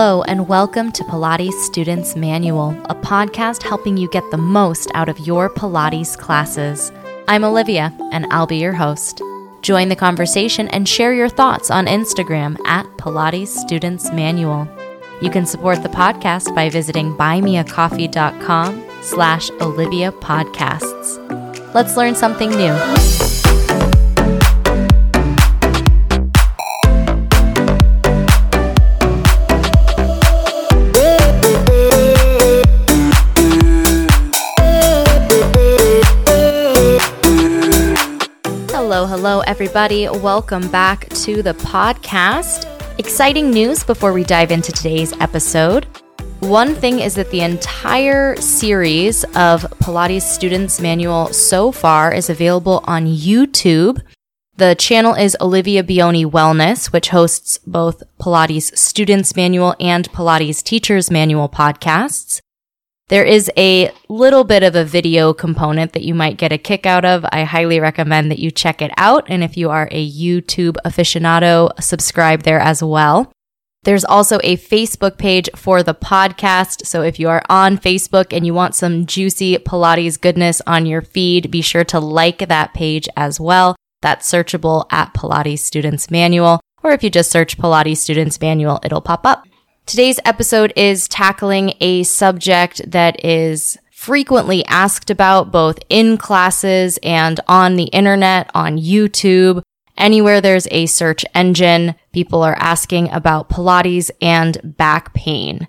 Hello, and welcome to Pilates Students Manual, a podcast helping you get the most out of your Pilates classes. I'm Olivia, and I'll be your host. Join the conversation and share your thoughts on Instagram at Pilates Students Manual. You can support the podcast by visiting buymeacoffee.com slash Olivia Podcasts. Let's learn something new. Hello, everybody. Welcome back to the podcast. Exciting news before we dive into today's episode. One thing is that the entire series of Pilates Students Manual so far is available on YouTube. The channel is Olivia Bioni Wellness, which hosts both Pilates Students Manual and Pilates Teachers Manual podcasts. There is a little bit of a video component that you might get a kick out of. I highly recommend that you check it out. And if you are a YouTube aficionado, subscribe there as well. There's also a Facebook page for the podcast. So if you are on Facebook and you want some juicy Pilates goodness on your feed, be sure to like that page as well. That's searchable at Pilates Students Manual. Or if you just search Pilates Students Manual, it'll pop up. Today's episode is tackling a subject that is frequently asked about both in classes and on the internet, on YouTube. Anywhere there's a search engine, people are asking about Pilates and back pain.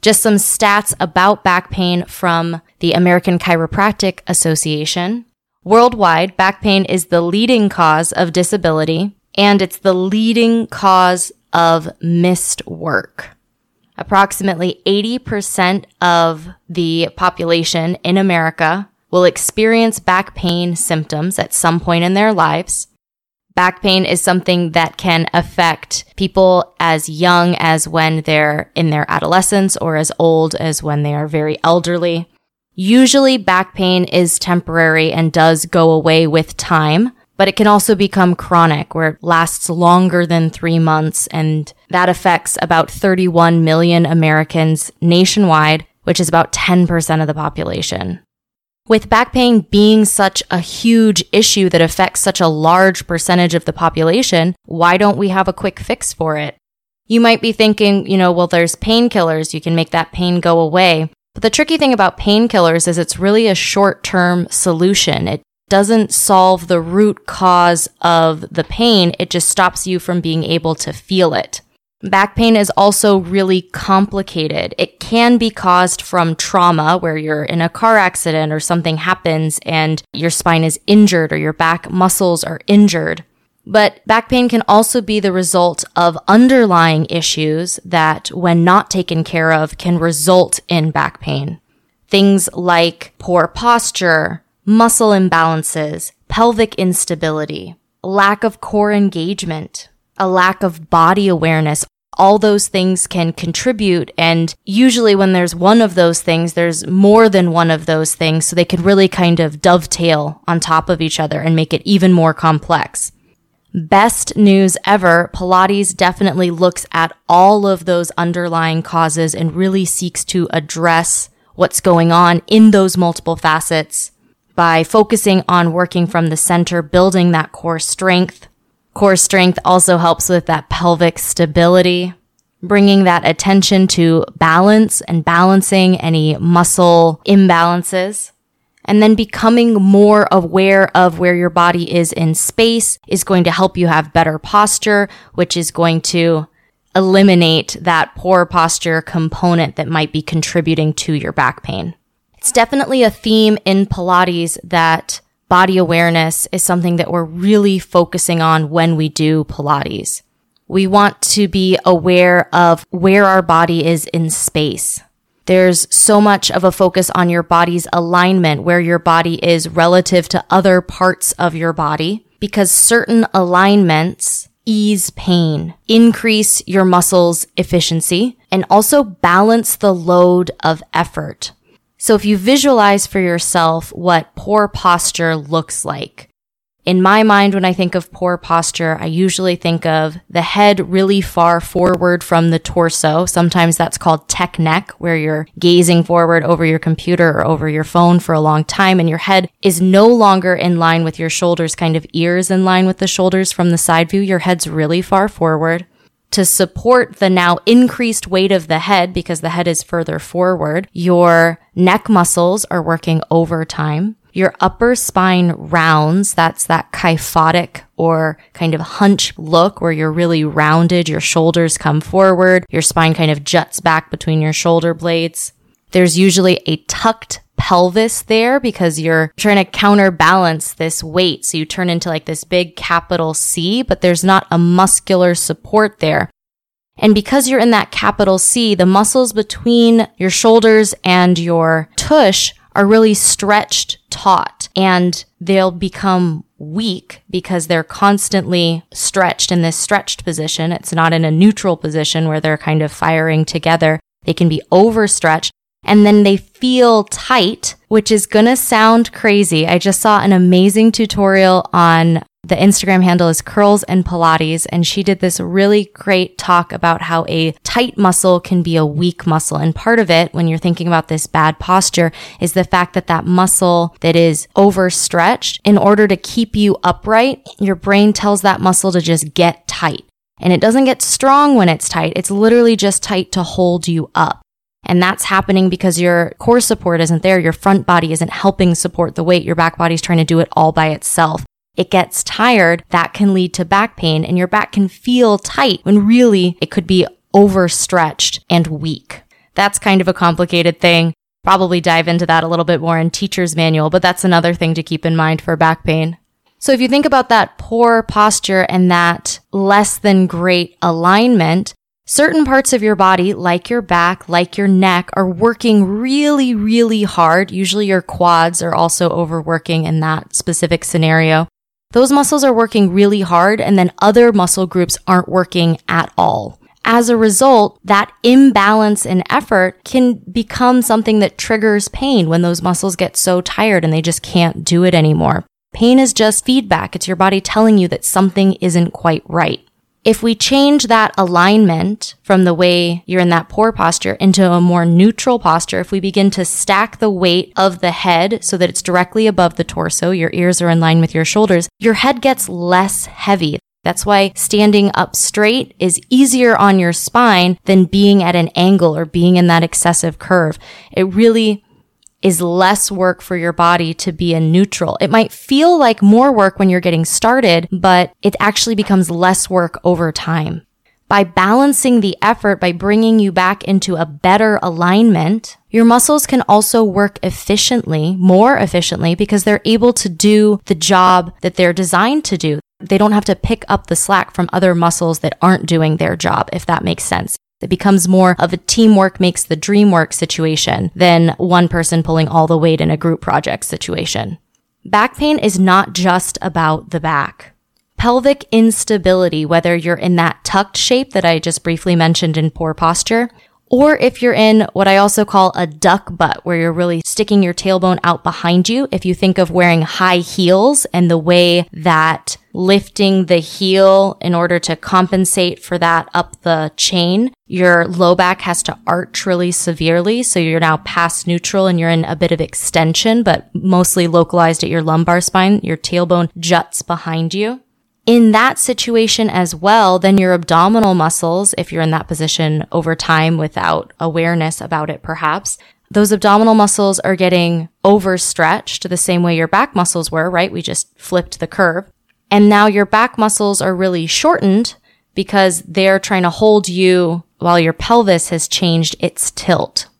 Just some stats about back pain from the American Chiropractic Association. Worldwide, back pain is the leading cause of disability and it's the leading cause of missed work. Approximately 80% of the population in America will experience back pain symptoms at some point in their lives. Back pain is something that can affect people as young as when they're in their adolescence or as old as when they are very elderly. Usually back pain is temporary and does go away with time, but it can also become chronic where it lasts longer than three months. And that affects about 31 million Americans nationwide, which is about 10% of the population. With back pain being such a huge issue that affects such a large percentage of the population, why don't we have a quick fix for it? You might be thinking, you know, well, there's painkillers. You can make that pain go away. But the tricky thing about painkillers is it's really a short term solution. It doesn't solve the root cause of the pain. It just stops you from being able to feel it. Back pain is also really complicated. It can be caused from trauma where you're in a car accident or something happens and your spine is injured or your back muscles are injured. But back pain can also be the result of underlying issues that, when not taken care of, can result in back pain. Things like poor posture, muscle imbalances, pelvic instability, lack of core engagement, a lack of body awareness. All those things can contribute. And usually when there's one of those things, there's more than one of those things. So they could really kind of dovetail on top of each other and make it even more complex. Best news ever. Pilates definitely looks at all of those underlying causes and really seeks to address what's going on in those multiple facets by focusing on working from the center, building that core strength. Core strength also helps with that pelvic stability, bringing that attention to balance and balancing any muscle imbalances. And then becoming more aware of where your body is in space is going to help you have better posture, which is going to eliminate that poor posture component that might be contributing to your back pain. It's definitely a theme in Pilates that body awareness is something that we're really focusing on when we do Pilates. We want to be aware of where our body is in space. There's so much of a focus on your body's alignment, where your body is relative to other parts of your body, because certain alignments ease pain, increase your muscles efficiency, and also balance the load of effort. So if you visualize for yourself what poor posture looks like, In my mind, when I think of poor posture, I usually think of the head really far forward from the torso. Sometimes that's called tech neck, where you're gazing forward over your computer or over your phone for a long time and your head is no longer in line with your shoulders, kind of ears in line with the shoulders from the side view. Your head's really far forward to support the now increased weight of the head because the head is further forward. Your neck muscles are working overtime. Your upper spine rounds. That's that kyphotic or kind of hunch look where you're really rounded. Your shoulders come forward. Your spine kind of juts back between your shoulder blades. There's usually a tucked pelvis there because you're trying to counterbalance this weight. So you turn into like this big capital C, but there's not a muscular support there. And because you're in that capital C, the muscles between your shoulders and your tush are really stretched taut and they'll become weak because they're constantly stretched in this stretched position. It's not in a neutral position where they're kind of firing together. They can be overstretched and then they feel tight, which is to sound crazy. I just saw an amazing tutorial on the Instagram handle is curls and Pilates. And she did this really great talk about how a tight muscle can be a weak muscle. And part of it, when you're thinking about this bad posture, is the fact that that muscle that is overstretched in order to keep you upright, your brain tells that muscle to just get tight. And it doesn't get strong when it's tight. It's literally just tight to hold you up. And that's happening because your core support isn't there. Your front body isn't helping support the weight. Your back body's trying to do it all by itself it gets tired, that can lead to back pain and your back can feel tight when really it could be overstretched and weak. That's kind of a complicated thing. Probably dive into that a little bit more in teacher's manual, but that's another thing to keep in mind for back pain. So if you think about that poor posture and that less than great alignment, certain parts of your body, like your back, like your neck, are working really, really hard. Usually your quads are also overworking in that specific scenario those muscles are working really hard and then other muscle groups aren't working at all. As a result, that imbalance in effort can become something that triggers pain when those muscles get so tired and they just can't do it anymore. Pain is just feedback. It's your body telling you that something isn't quite right. If we change that alignment from the way you're in that poor posture into a more neutral posture, if we begin to stack the weight of the head so that it's directly above the torso, your ears are in line with your shoulders, your head gets less heavy. That's why standing up straight is easier on your spine than being at an angle or being in that excessive curve. It really is less work for your body to be in neutral. It might feel like more work when you're getting started, but it actually becomes less work over time. By balancing the effort, by bringing you back into a better alignment, your muscles can also work efficiently, more efficiently, because they're able to do the job that they're designed to do. They don't have to pick up the slack from other muscles that aren't doing their job, if that makes sense. It becomes more of a teamwork makes the dream work situation than one person pulling all the weight in a group project situation. Back pain is not just about the back. Pelvic instability, whether you're in that tucked shape that I just briefly mentioned in poor posture, or if you're in what I also call a duck butt, where you're really sticking your tailbone out behind you. If you think of wearing high heels and the way that lifting the heel in order to compensate for that up the chain, your low back has to arch really severely. So you're now past neutral and you're in a bit of extension, but mostly localized at your lumbar spine. Your tailbone juts behind you in that situation as well, then your abdominal muscles, if you're in that position over time without awareness about it, perhaps, those abdominal muscles are getting overstretched the same way your back muscles were, right? We just flipped the curve. And now your back muscles are really shortened because they're trying to hold you while your pelvis has changed its tilt.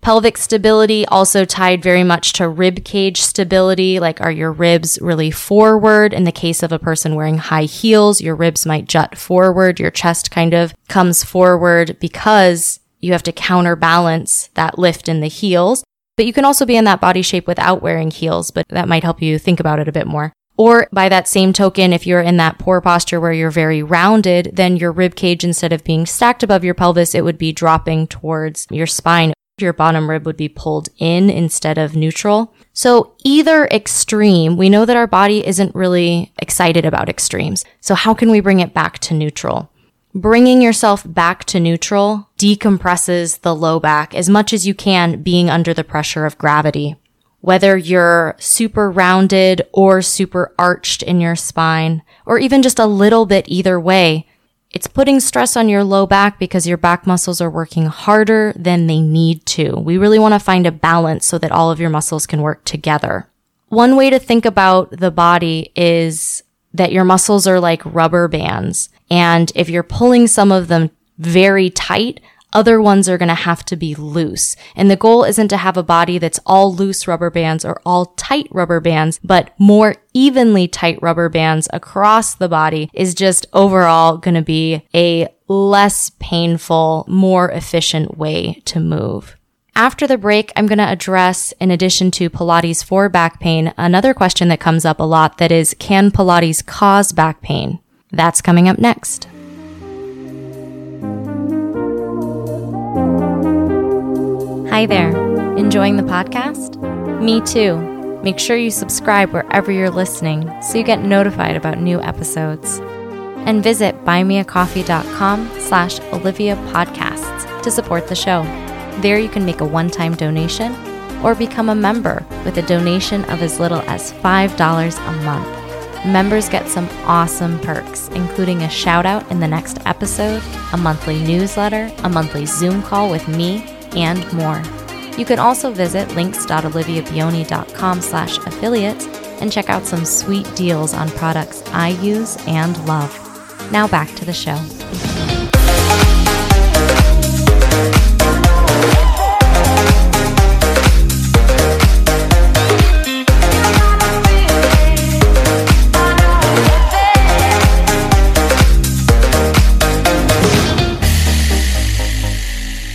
Pelvic stability also tied very much to rib cage stability. Like, are your ribs really forward? In the case of a person wearing high heels, your ribs might jut forward. Your chest kind of comes forward because you have to counterbalance that lift in the heels. But you can also be in that body shape without wearing heels, but that might help you think about it a bit more. Or by that same token, if you're in that poor posture where you're very rounded, then your rib cage, instead of being stacked above your pelvis, it would be dropping towards your spine your bottom rib would be pulled in instead of neutral. So either extreme, we know that our body isn't really excited about extremes. So how can we bring it back to neutral? Bringing yourself back to neutral decompresses the low back as much as you can being under the pressure of gravity. Whether you're super rounded or super arched in your spine, or even just a little bit either way, it's putting stress on your low back because your back muscles are working harder than they need to. We really want to find a balance so that all of your muscles can work together. One way to think about the body is that your muscles are like rubber bands. And if you're pulling some of them very tight, other ones are going to have to be loose. And the goal isn't to have a body that's all loose rubber bands or all tight rubber bands, but more evenly tight rubber bands across the body is just overall going to be a less painful, more efficient way to move. After the break, I'm going to address, in addition to Pilates for back pain, another question that comes up a lot that is, can Pilates cause back pain? That's coming up next. Hi there. Enjoying the podcast? Me too. Make sure you subscribe wherever you're listening so you get notified about new episodes. And visit buymeacoffee.com slash Olivia Podcasts to support the show. There you can make a one-time donation or become a member with a donation of as little as $5 a month. Members get some awesome perks, including a shout out in the next episode, a monthly newsletter, a monthly Zoom call with me, and more. You can also visit links.oliviabioni.com slash affiliates and check out some sweet deals on products I use and love. Now back to the show.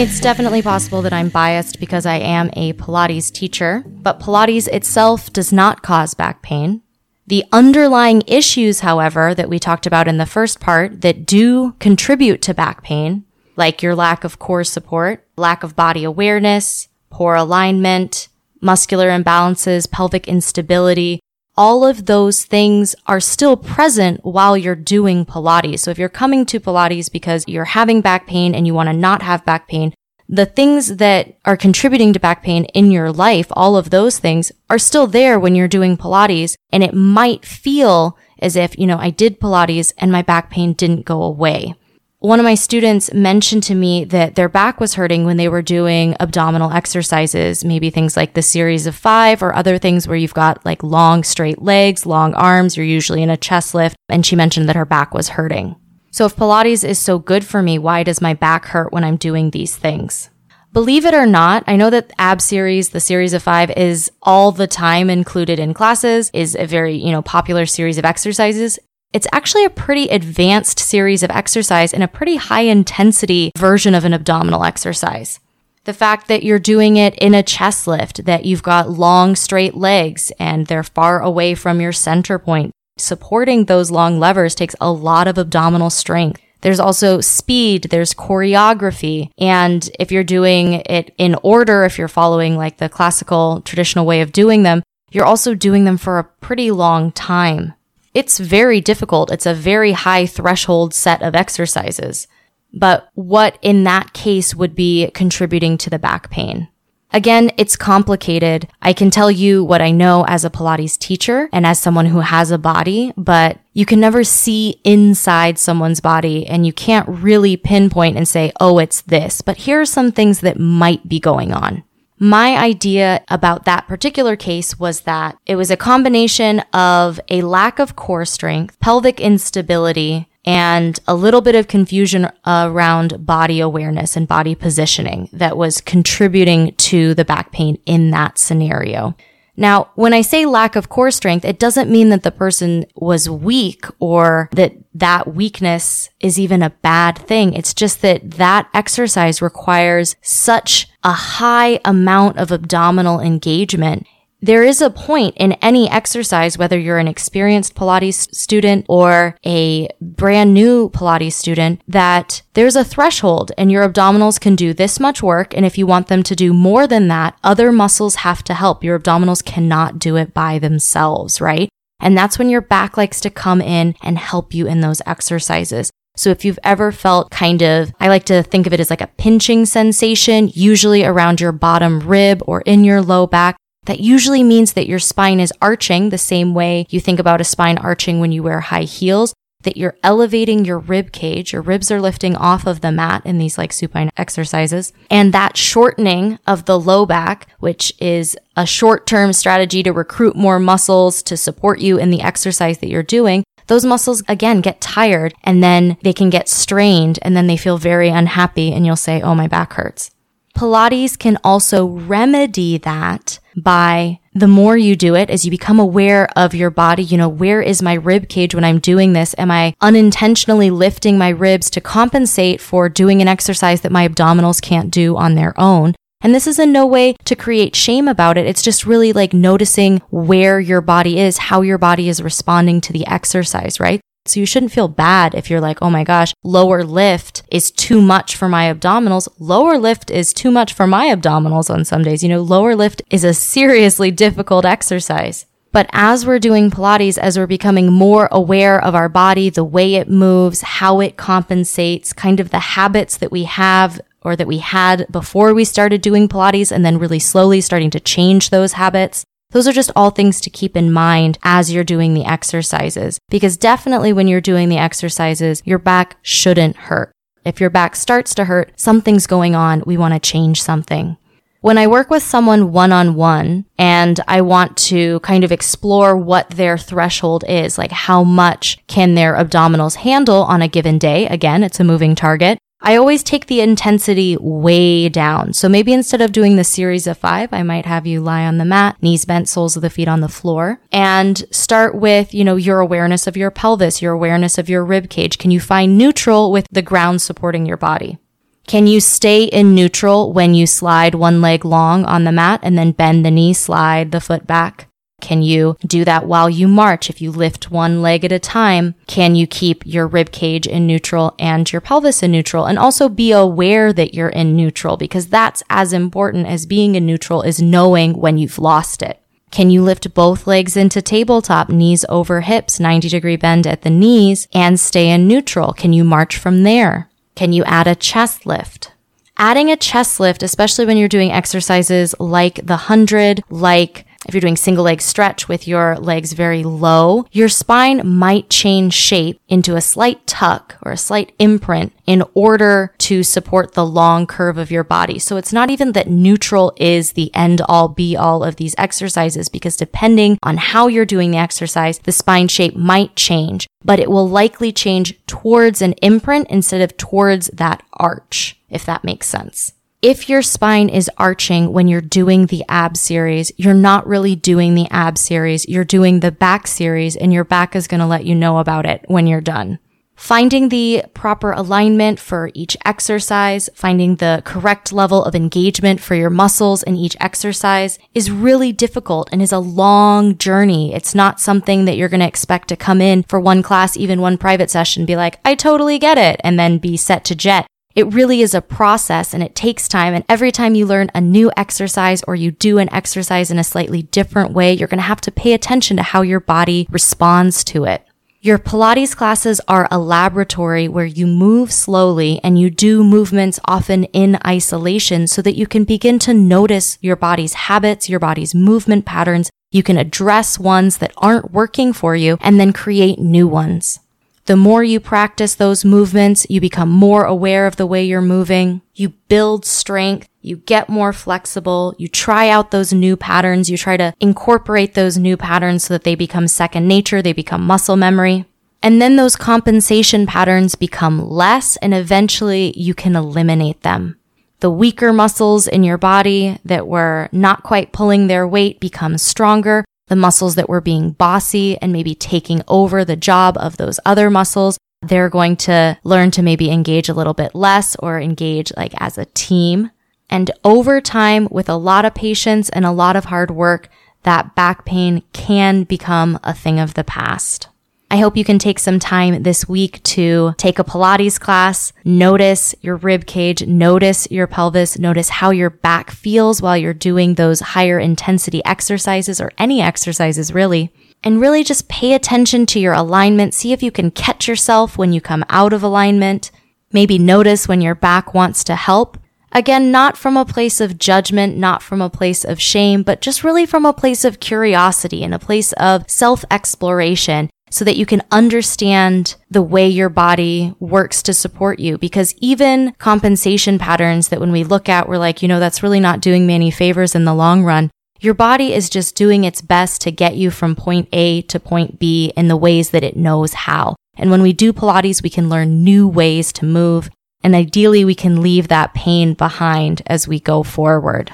It's definitely possible that I'm biased because I am a Pilates teacher, but Pilates itself does not cause back pain. The underlying issues, however, that we talked about in the first part that do contribute to back pain, like your lack of core support, lack of body awareness, poor alignment, muscular imbalances, pelvic instability, all of those things are still present while you're doing Pilates. So if you're coming to Pilates because you're having back pain and you want to not have back pain, the things that are contributing to back pain in your life, all of those things are still there when you're doing Pilates. And it might feel as if, you know, I did Pilates and my back pain didn't go away one of my students mentioned to me that their back was hurting when they were doing abdominal exercises, maybe things like the series of five or other things where you've got like long straight legs, long arms. You're usually in a chest lift. And she mentioned that her back was hurting. So if Pilates is so good for me, why does my back hurt when I'm doing these things? Believe it or not, I know that ab series, the series of five is all the time included in classes, is a very, you know, popular series of exercises. It's actually a pretty advanced series of exercise and a pretty high intensity version of an abdominal exercise. The fact that you're doing it in a chest lift, that you've got long straight legs and they're far away from your center point. Supporting those long levers takes a lot of abdominal strength. There's also speed, there's choreography. And if you're doing it in order, if you're following like the classical traditional way of doing them, you're also doing them for a pretty long time. It's very difficult. It's a very high threshold set of exercises. But what in that case would be contributing to the back pain? Again, it's complicated. I can tell you what I know as a Pilates teacher and as someone who has a body, but you can never see inside someone's body and you can't really pinpoint and say, oh, it's this. But here are some things that might be going on. My idea about that particular case was that it was a combination of a lack of core strength, pelvic instability, and a little bit of confusion around body awareness and body positioning that was contributing to the back pain in that scenario. Now, when I say lack of core strength, it doesn't mean that the person was weak or that that weakness is even a bad thing. It's just that that exercise requires such a high amount of abdominal engagement there is a point in any exercise, whether you're an experienced Pilates student or a brand new Pilates student, that there's a threshold and your abdominals can do this much work. And if you want them to do more than that, other muscles have to help. Your abdominals cannot do it by themselves, right? And that's when your back likes to come in and help you in those exercises. So if you've ever felt kind of, I like to think of it as like a pinching sensation, usually around your bottom rib or in your low back, that usually means that your spine is arching the same way you think about a spine arching when you wear high heels, that you're elevating your rib cage. Your ribs are lifting off of the mat in these like supine exercises. And that shortening of the low back, which is a short term strategy to recruit more muscles to support you in the exercise that you're doing, those muscles again get tired and then they can get strained and then they feel very unhappy and you'll say, Oh, my back hurts. Pilates can also remedy that by the more you do it, as you become aware of your body, you know, where is my rib cage when I'm doing this? Am I unintentionally lifting my ribs to compensate for doing an exercise that my abdominals can't do on their own? And this is in no way to create shame about it. It's just really like noticing where your body is, how your body is responding to the exercise, right? So you shouldn't feel bad if you're like, oh my gosh, lower lift is too much for my abdominals. Lower lift is too much for my abdominals on some days. You know, lower lift is a seriously difficult exercise. But as we're doing Pilates, as we're becoming more aware of our body, the way it moves, how it compensates, kind of the habits that we have or that we had before we started doing Pilates and then really slowly starting to change those habits. Those are just all things to keep in mind as you're doing the exercises. Because definitely when you're doing the exercises, your back shouldn't hurt. If your back starts to hurt, something's going on. We want to change something. When I work with someone one on one and I want to kind of explore what their threshold is, like how much can their abdominals handle on a given day? Again, it's a moving target. I always take the intensity way down. So maybe instead of doing the series of five, I might have you lie on the mat, knees bent, soles of the feet on the floor, and start with, you know, your awareness of your pelvis, your awareness of your rib cage. Can you find neutral with the ground supporting your body? Can you stay in neutral when you slide one leg long on the mat and then bend the knee, slide the foot back? Can you do that while you march? If you lift one leg at a time, can you keep your rib cage in neutral and your pelvis in neutral? And also be aware that you're in neutral because that's as important as being in neutral is knowing when you've lost it. Can you lift both legs into tabletop, knees over hips, 90 degree bend at the knees and stay in neutral? Can you march from there? Can you add a chest lift? Adding a chest lift, especially when you're doing exercises like the 100, like if you're doing single leg stretch with your legs very low, your spine might change shape into a slight tuck or a slight imprint in order to support the long curve of your body. So it's not even that neutral is the end all be all of these exercises because depending on how you're doing the exercise, the spine shape might change, but it will likely change towards an imprint instead of towards that arch, if that makes sense if your spine is arching when you're doing the ab series, you're not really doing the ab series. You're doing the back series and your back is going to let you know about it when you're done. Finding the proper alignment for each exercise, finding the correct level of engagement for your muscles in each exercise is really difficult and is a long journey. It's not something that you're going to expect to come in for one class, even one private session, be like, I totally get it, and then be set to jet. It really is a process and it takes time. And every time you learn a new exercise or you do an exercise in a slightly different way, you're going to have to pay attention to how your body responds to it. Your Pilates classes are a laboratory where you move slowly and you do movements often in isolation so that you can begin to notice your body's habits, your body's movement patterns. You can address ones that aren't working for you and then create new ones. The more you practice those movements, you become more aware of the way you're moving. You build strength. You get more flexible. You try out those new patterns. You try to incorporate those new patterns so that they become second nature. They become muscle memory. And then those compensation patterns become less and eventually you can eliminate them. The weaker muscles in your body that were not quite pulling their weight become stronger the muscles that were being bossy and maybe taking over the job of those other muscles. They're going to learn to maybe engage a little bit less or engage like as a team. And over time, with a lot of patience and a lot of hard work, that back pain can become a thing of the past. I hope you can take some time this week to take a Pilates class, notice your rib cage, notice your pelvis, notice how your back feels while you're doing those higher intensity exercises or any exercises really. And really just pay attention to your alignment. See if you can catch yourself when you come out of alignment. Maybe notice when your back wants to help. Again, not from a place of judgment, not from a place of shame, but just really from a place of curiosity and a place of self exploration so that you can understand the way your body works to support you. Because even compensation patterns that when we look at, we're like, you know, that's really not doing me any favors in the long run. Your body is just doing its best to get you from point A to point B in the ways that it knows how. And when we do Pilates, we can learn new ways to move. And ideally, we can leave that pain behind as we go forward.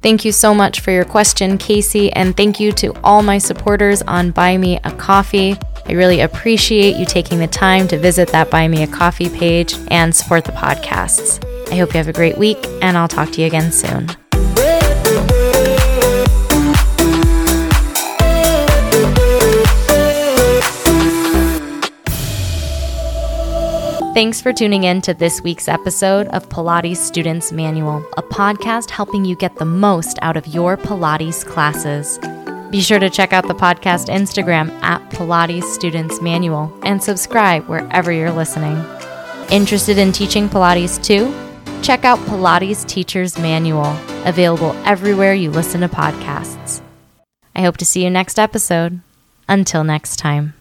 Thank you so much for your question, Casey, and thank you to all my supporters on Buy Me a Coffee. I really appreciate you taking the time to visit that Buy Me a Coffee page and support the podcasts. I hope you have a great week, and I'll talk to you again soon. Thanks for tuning in to this week's episode of Pilates Students Manual, a podcast helping you get the most out of your Pilates classes. Be sure to check out the podcast Instagram at Pilates Students Manual and subscribe wherever you're listening. Interested in teaching Pilates too? Check out Pilates Teacher's Manual, available everywhere you listen to podcasts. I hope to see you next episode. Until next time.